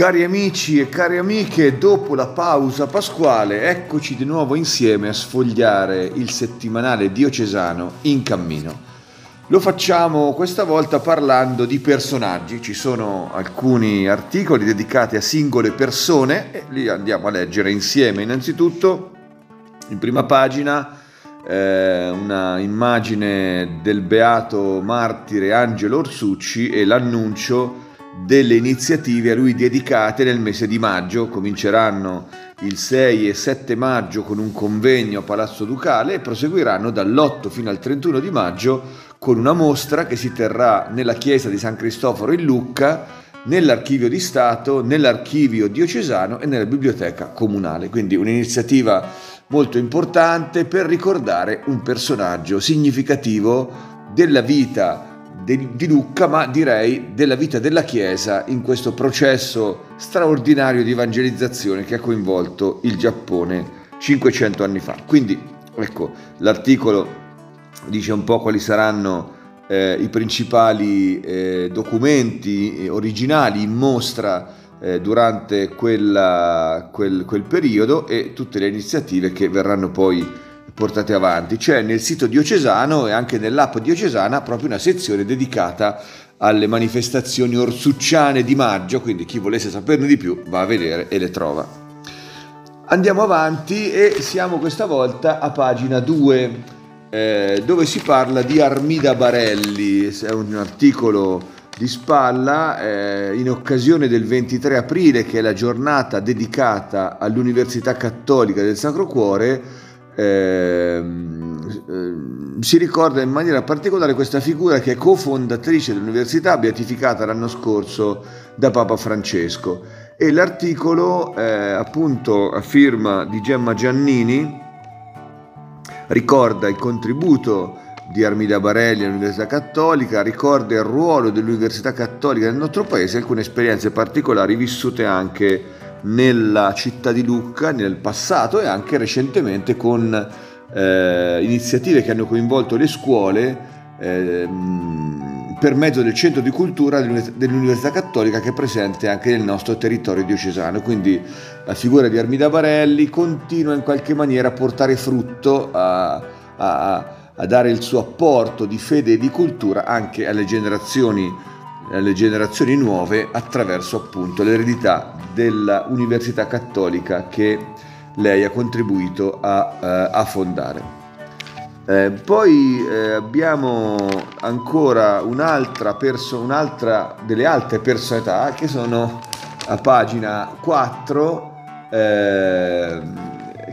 Cari amici e cari amiche, dopo la pausa pasquale, eccoci di nuovo insieme a sfogliare il settimanale diocesano in cammino. Lo facciamo questa volta parlando di personaggi, ci sono alcuni articoli dedicati a singole persone e li andiamo a leggere insieme. Innanzitutto, in prima pagina, eh, una immagine del beato martire Angelo Orsucci e l'annuncio delle iniziative a lui dedicate nel mese di maggio. Cominceranno il 6 e 7 maggio con un convegno a Palazzo Ducale e proseguiranno dall'8 fino al 31 di maggio con una mostra che si terrà nella chiesa di San Cristoforo in Lucca, nell'archivio di Stato, nell'archivio diocesano e nella biblioteca comunale. Quindi un'iniziativa molto importante per ricordare un personaggio significativo della vita di Lucca, ma direi della vita della Chiesa in questo processo straordinario di evangelizzazione che ha coinvolto il Giappone 500 anni fa. Quindi, ecco, l'articolo dice un po' quali saranno eh, i principali eh, documenti originali in mostra eh, durante quella, quel, quel periodo e tutte le iniziative che verranno poi portate avanti. C'è nel sito diocesano e anche nell'app diocesana proprio una sezione dedicata alle manifestazioni orsucciane di maggio, quindi chi volesse saperne di più va a vedere e le trova. Andiamo avanti e siamo questa volta a pagina 2 eh, dove si parla di Armida Barelli, è un articolo di spalla eh, in occasione del 23 aprile che è la giornata dedicata all'Università Cattolica del Sacro Cuore Ehm, si ricorda in maniera particolare questa figura che è cofondatrice dell'università beatificata l'anno scorso da Papa Francesco. E l'articolo eh, appunto a firma di Gemma Giannini ricorda il contributo di Armida Barelli all'Università Cattolica, ricorda il ruolo dell'Università Cattolica nel nostro paese e alcune esperienze particolari vissute anche nella città di Lucca nel passato e anche recentemente con eh, iniziative che hanno coinvolto le scuole eh, per mezzo del centro di cultura dell'Università Cattolica che è presente anche nel nostro territorio diocesano. Quindi la figura di Armida Barelli continua in qualche maniera a portare frutto, a, a, a dare il suo apporto di fede e di cultura anche alle generazioni alle generazioni nuove attraverso appunto l'eredità dell'Università Cattolica che lei ha contribuito a, eh, a fondare. Eh, poi eh, abbiamo ancora un'altra, perso- un'altra, delle altre personalità che sono a pagina 4, eh,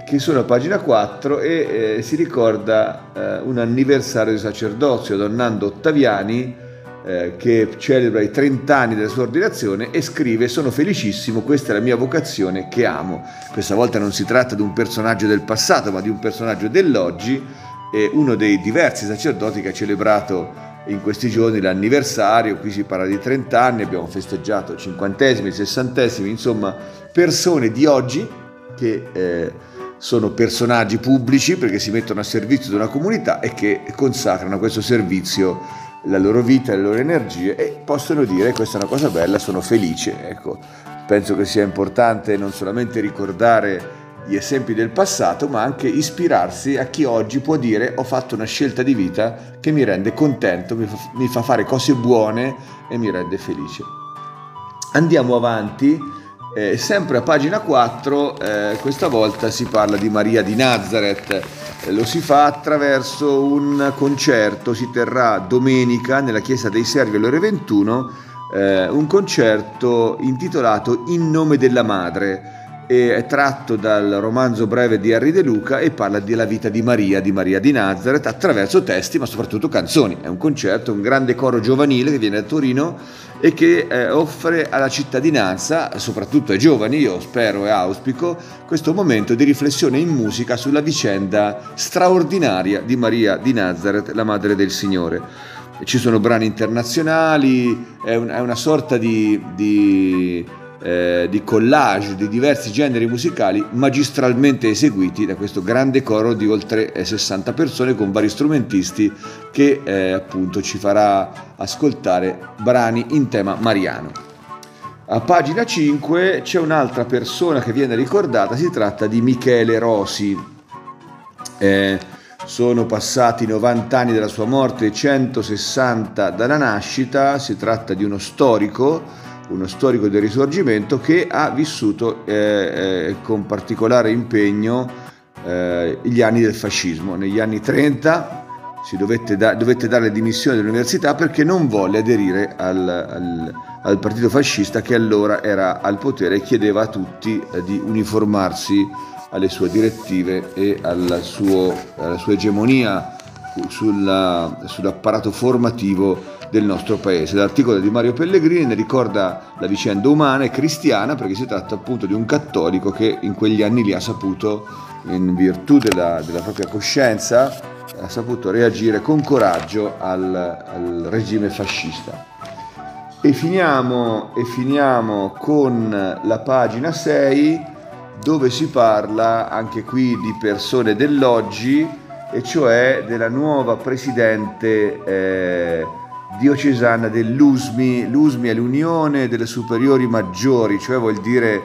che sono a pagina 4 e eh, si ricorda eh, un anniversario di sacerdozio, Don Nando Ottaviani, eh, che celebra i 30 anni della sua ordinazione e scrive sono felicissimo, questa è la mia vocazione che amo. Questa volta non si tratta di un personaggio del passato ma di un personaggio dell'oggi, e uno dei diversi sacerdoti che ha celebrato in questi giorni l'anniversario, qui si parla di 30 anni, abbiamo festeggiato i cinquantesimi, i sessantesimi, insomma persone di oggi che eh, sono personaggi pubblici perché si mettono a servizio di una comunità e che consacrano questo servizio la loro vita, le loro energie e possono dire questa è una cosa bella, sono felice. Ecco, penso che sia importante non solamente ricordare gli esempi del passato, ma anche ispirarsi a chi oggi può dire ho fatto una scelta di vita che mi rende contento, mi fa, mi fa fare cose buone e mi rende felice. Andiamo avanti eh, sempre a pagina 4, eh, questa volta si parla di Maria di Nazareth, eh, lo si fa attraverso un concerto, si terrà domenica nella chiesa dei Servi alle ore 21, eh, un concerto intitolato In nome della madre. È tratto dal romanzo breve di Henry De Luca e parla della vita di Maria, di Maria di Nazareth, attraverso testi ma soprattutto canzoni. È un concerto, un grande coro giovanile che viene da Torino e che eh, offre alla cittadinanza, soprattutto ai giovani, io spero e auspico, questo momento di riflessione in musica sulla vicenda straordinaria di Maria di Nazareth, la Madre del Signore. Ci sono brani internazionali, è, un, è una sorta di, di eh, di collage di diversi generi musicali magistralmente eseguiti da questo grande coro di oltre 60 persone con vari strumentisti che eh, appunto ci farà ascoltare brani in tema mariano. A pagina 5 c'è un'altra persona che viene ricordata, si tratta di Michele Rosi. Eh, sono passati 90 anni dalla sua morte, 160 dalla nascita, si tratta di uno storico uno storico del risorgimento che ha vissuto eh, eh, con particolare impegno eh, gli anni del fascismo. Negli anni 30 si dovette, da, dovette dare le dimissioni dall'università perché non volle aderire al, al, al, partito fascista che allora era al potere e chiedeva a tutti eh, di uniformarsi alle sue direttive e alla, suo, alla sua egemonia sulla, sull'apparato formativo del nostro paese. L'articolo di Mario Pellegrini ne ricorda la vicenda umana e cristiana perché si tratta appunto di un cattolico che in quegli anni lì ha saputo, in virtù della, della propria coscienza, ha saputo reagire con coraggio al, al regime fascista. E finiamo, e finiamo con la pagina 6 dove si parla anche qui di persone dell'oggi e cioè della nuova presidente eh, diocesana dell'USMI. L'USMI è l'Unione delle Superiori Maggiori, cioè vuol dire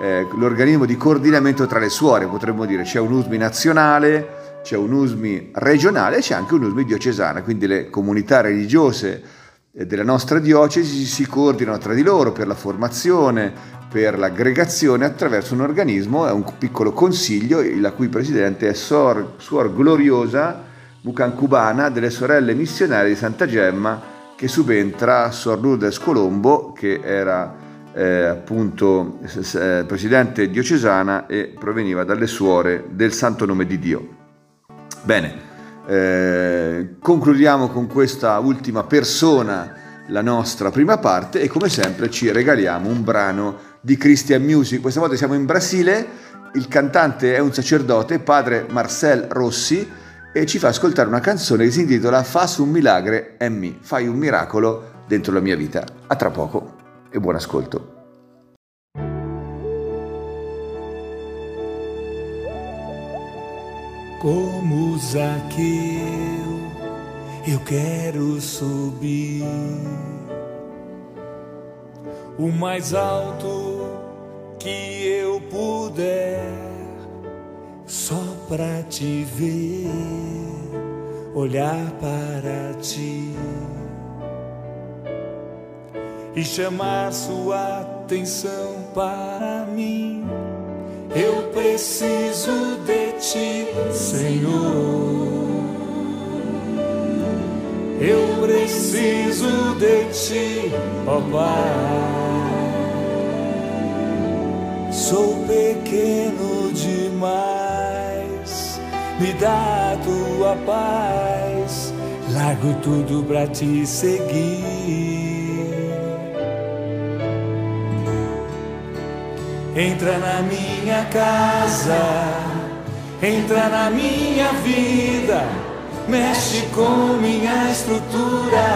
eh, l'organismo di coordinamento tra le suore, potremmo dire. C'è un USMI nazionale, c'è un USMI regionale e c'è anche un USMI diocesana, quindi le comunità religiose eh, della nostra diocesi si coordinano tra di loro per la formazione, per l'aggregazione attraverso un organismo, è un piccolo consiglio, la cui presidente è Sor, Suor Gloriosa Bucancubana delle sorelle missionarie di Santa Gemma che subentra Sor Lourdes Colombo che era eh, appunto eh, presidente diocesana e proveniva dalle suore del Santo Nome di Dio. Bene, eh, concludiamo con questa ultima persona la nostra prima parte e come sempre ci regaliamo un brano di Christian Music. Questa volta siamo in Brasile, il cantante è un sacerdote, padre Marcel Rossi, e ci fa ascoltare una canzone che si intitola Fas un milagre e mi, fai un miracolo dentro la mia vita. A tra poco e buon ascolto. Como Zaqueu, eu quero subir o mais alto que eu puder só pra te ver, olhar para ti e chamar sua atenção para mim. Eu preciso de ti, Senhor. Eu preciso de ti, ó Pai. Sou pequeno demais, me dá a tua paz, largo tudo pra te seguir. Entra na minha casa, entra na minha vida, mexe com minha estrutura,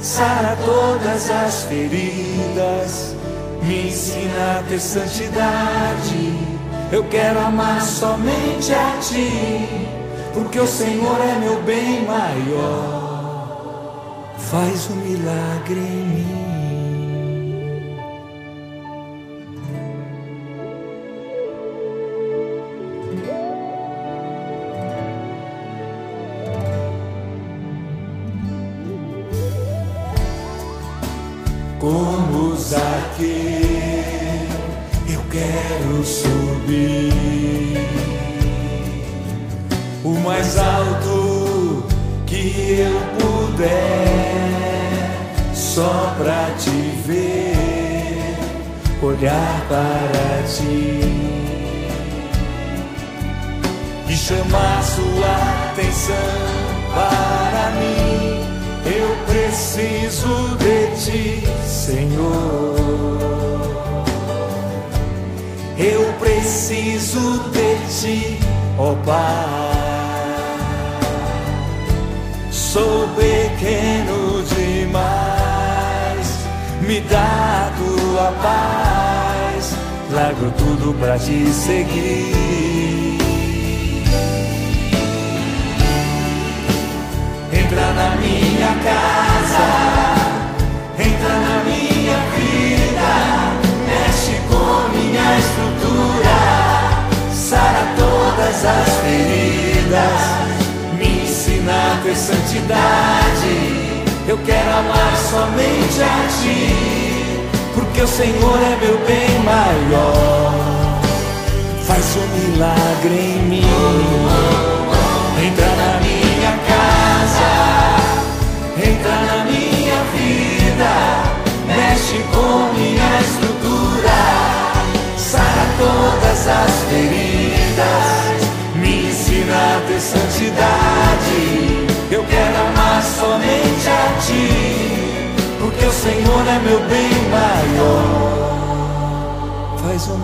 sara todas as feridas me ensina a ter santidade. Eu quero amar somente a ti, porque o Senhor é meu bem maior. Faz um milagre em mim. como Zaqueu, eu quero subir o mais alto que eu puder, só pra te ver, olhar para ti e chamar sua atenção para mim. Eu preciso de ti, Senhor. Eu preciso de ti, ó oh Pai. Sou pequeno demais, me dá tua paz. Largo tudo pra te seguir. entra na minha casa, entra na minha vida, mexe com minha estrutura, sara todas as feridas, me ensina a ter santidade. Eu quero amar somente a ti, porque o Senhor é meu bem maior. Faz um milagre em mim,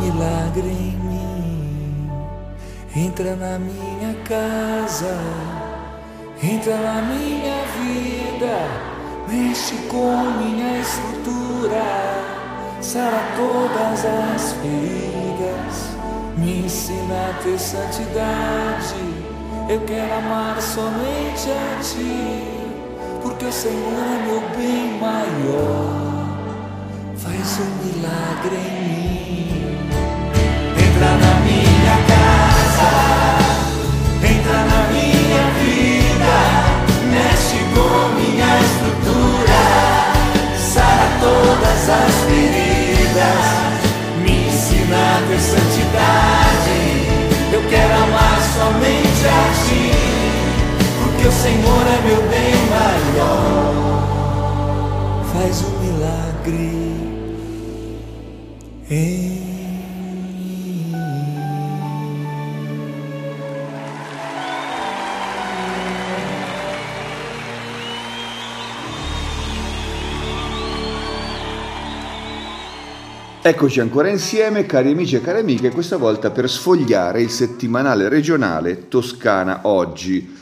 milagre em mim, entra na minha casa. Entra na minha vida, mexe com minha estrutura, sara todas as feridas, me ensina a ter santidade. Eu quero amar somente a ti, porque o Senhor é meu bem maior. Faz um milagre em mim. Todas as feridas, me ensina a ter santidade. Eu quero amar somente a ti, porque o Senhor é meu bem maior. Faz um milagre em Eccoci ancora insieme, cari amici e cari amiche, questa volta per sfogliare il settimanale regionale Toscana Oggi.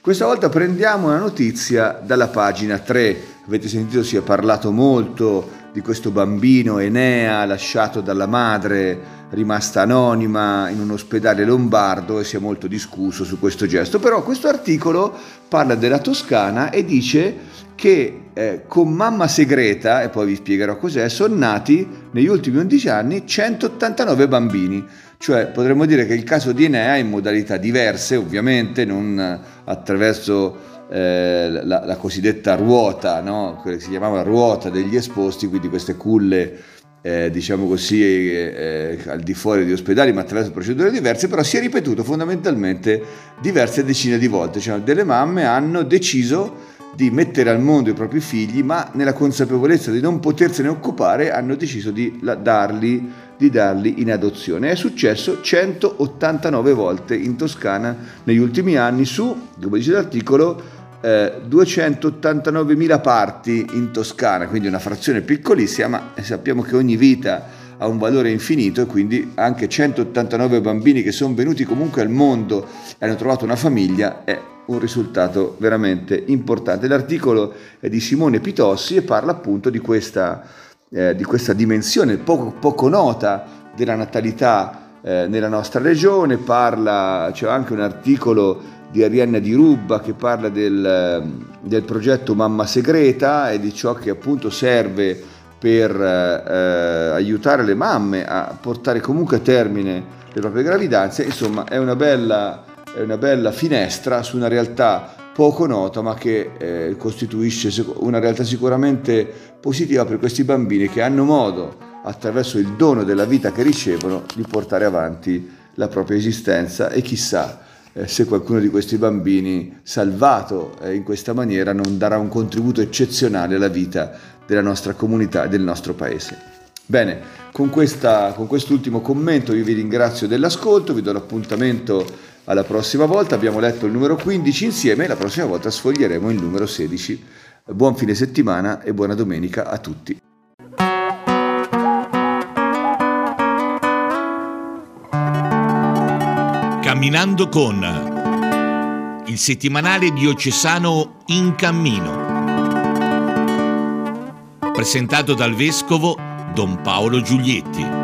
Questa volta prendiamo una notizia dalla pagina 3. Avete sentito si è parlato molto di questo bambino Enea lasciato dalla madre, rimasta anonima in un ospedale lombardo e si è molto discusso su questo gesto. Però questo articolo parla della Toscana e dice che eh, con mamma segreta, e poi vi spiegherò cos'è, sono nati negli ultimi 11 anni 189 bambini. Cioè potremmo dire che il caso di Enea in modalità diverse, ovviamente, non attraverso eh, la, la, cosiddetta ruota, no? quella che si chiamava ruota degli esposti, quindi queste culle eh, diciamo così, eh, eh, al di fuori di ospedali, ma attraverso procedure diverse, però si è ripetuto fondamentalmente diverse decine di volte. Cioè, delle mamme hanno deciso di mettere al mondo i propri figli, ma nella consapevolezza di non potersene occupare hanno deciso di darli, di darli in adozione. È successo 189 volte in Toscana negli ultimi anni su, come dice l'articolo, eh, 289.000 parti in Toscana, quindi una frazione piccolissima, ma sappiamo che ogni vita ha un valore infinito e quindi anche 189 bambini che sono venuti comunque al mondo e hanno trovato una famiglia è un risultato veramente importante. L'articolo è di Simone Pitossi e parla appunto di questa, eh, di questa dimensione poco, poco, nota della natalità eh, nella nostra regione, parla, c'è anche un articolo di Arianna Di Rubba che parla del, del progetto Mamma Segreta e di ciò che appunto serve per eh, aiutare le mamme a portare comunque a termine le proprie gravidanze, insomma è una bella una bella finestra su una realtà poco nota ma che eh, costituisce una realtà sicuramente positiva per questi bambini che hanno modo attraverso il dono della vita che ricevono di portare avanti la propria esistenza e chissà eh, se qualcuno di questi bambini salvato eh, in questa maniera non darà un contributo eccezionale alla vita della nostra comunità e del nostro paese. Bene, con, questa, con quest'ultimo commento io vi ringrazio dell'ascolto, vi do l'appuntamento alla prossima volta. Abbiamo letto il numero 15 insieme, la prossima volta sfoglieremo il numero 16. Buon fine settimana e buona domenica a tutti. Camminando con il settimanale diocesano In Cammino. Presentato dal vescovo Don Paolo Giulietti.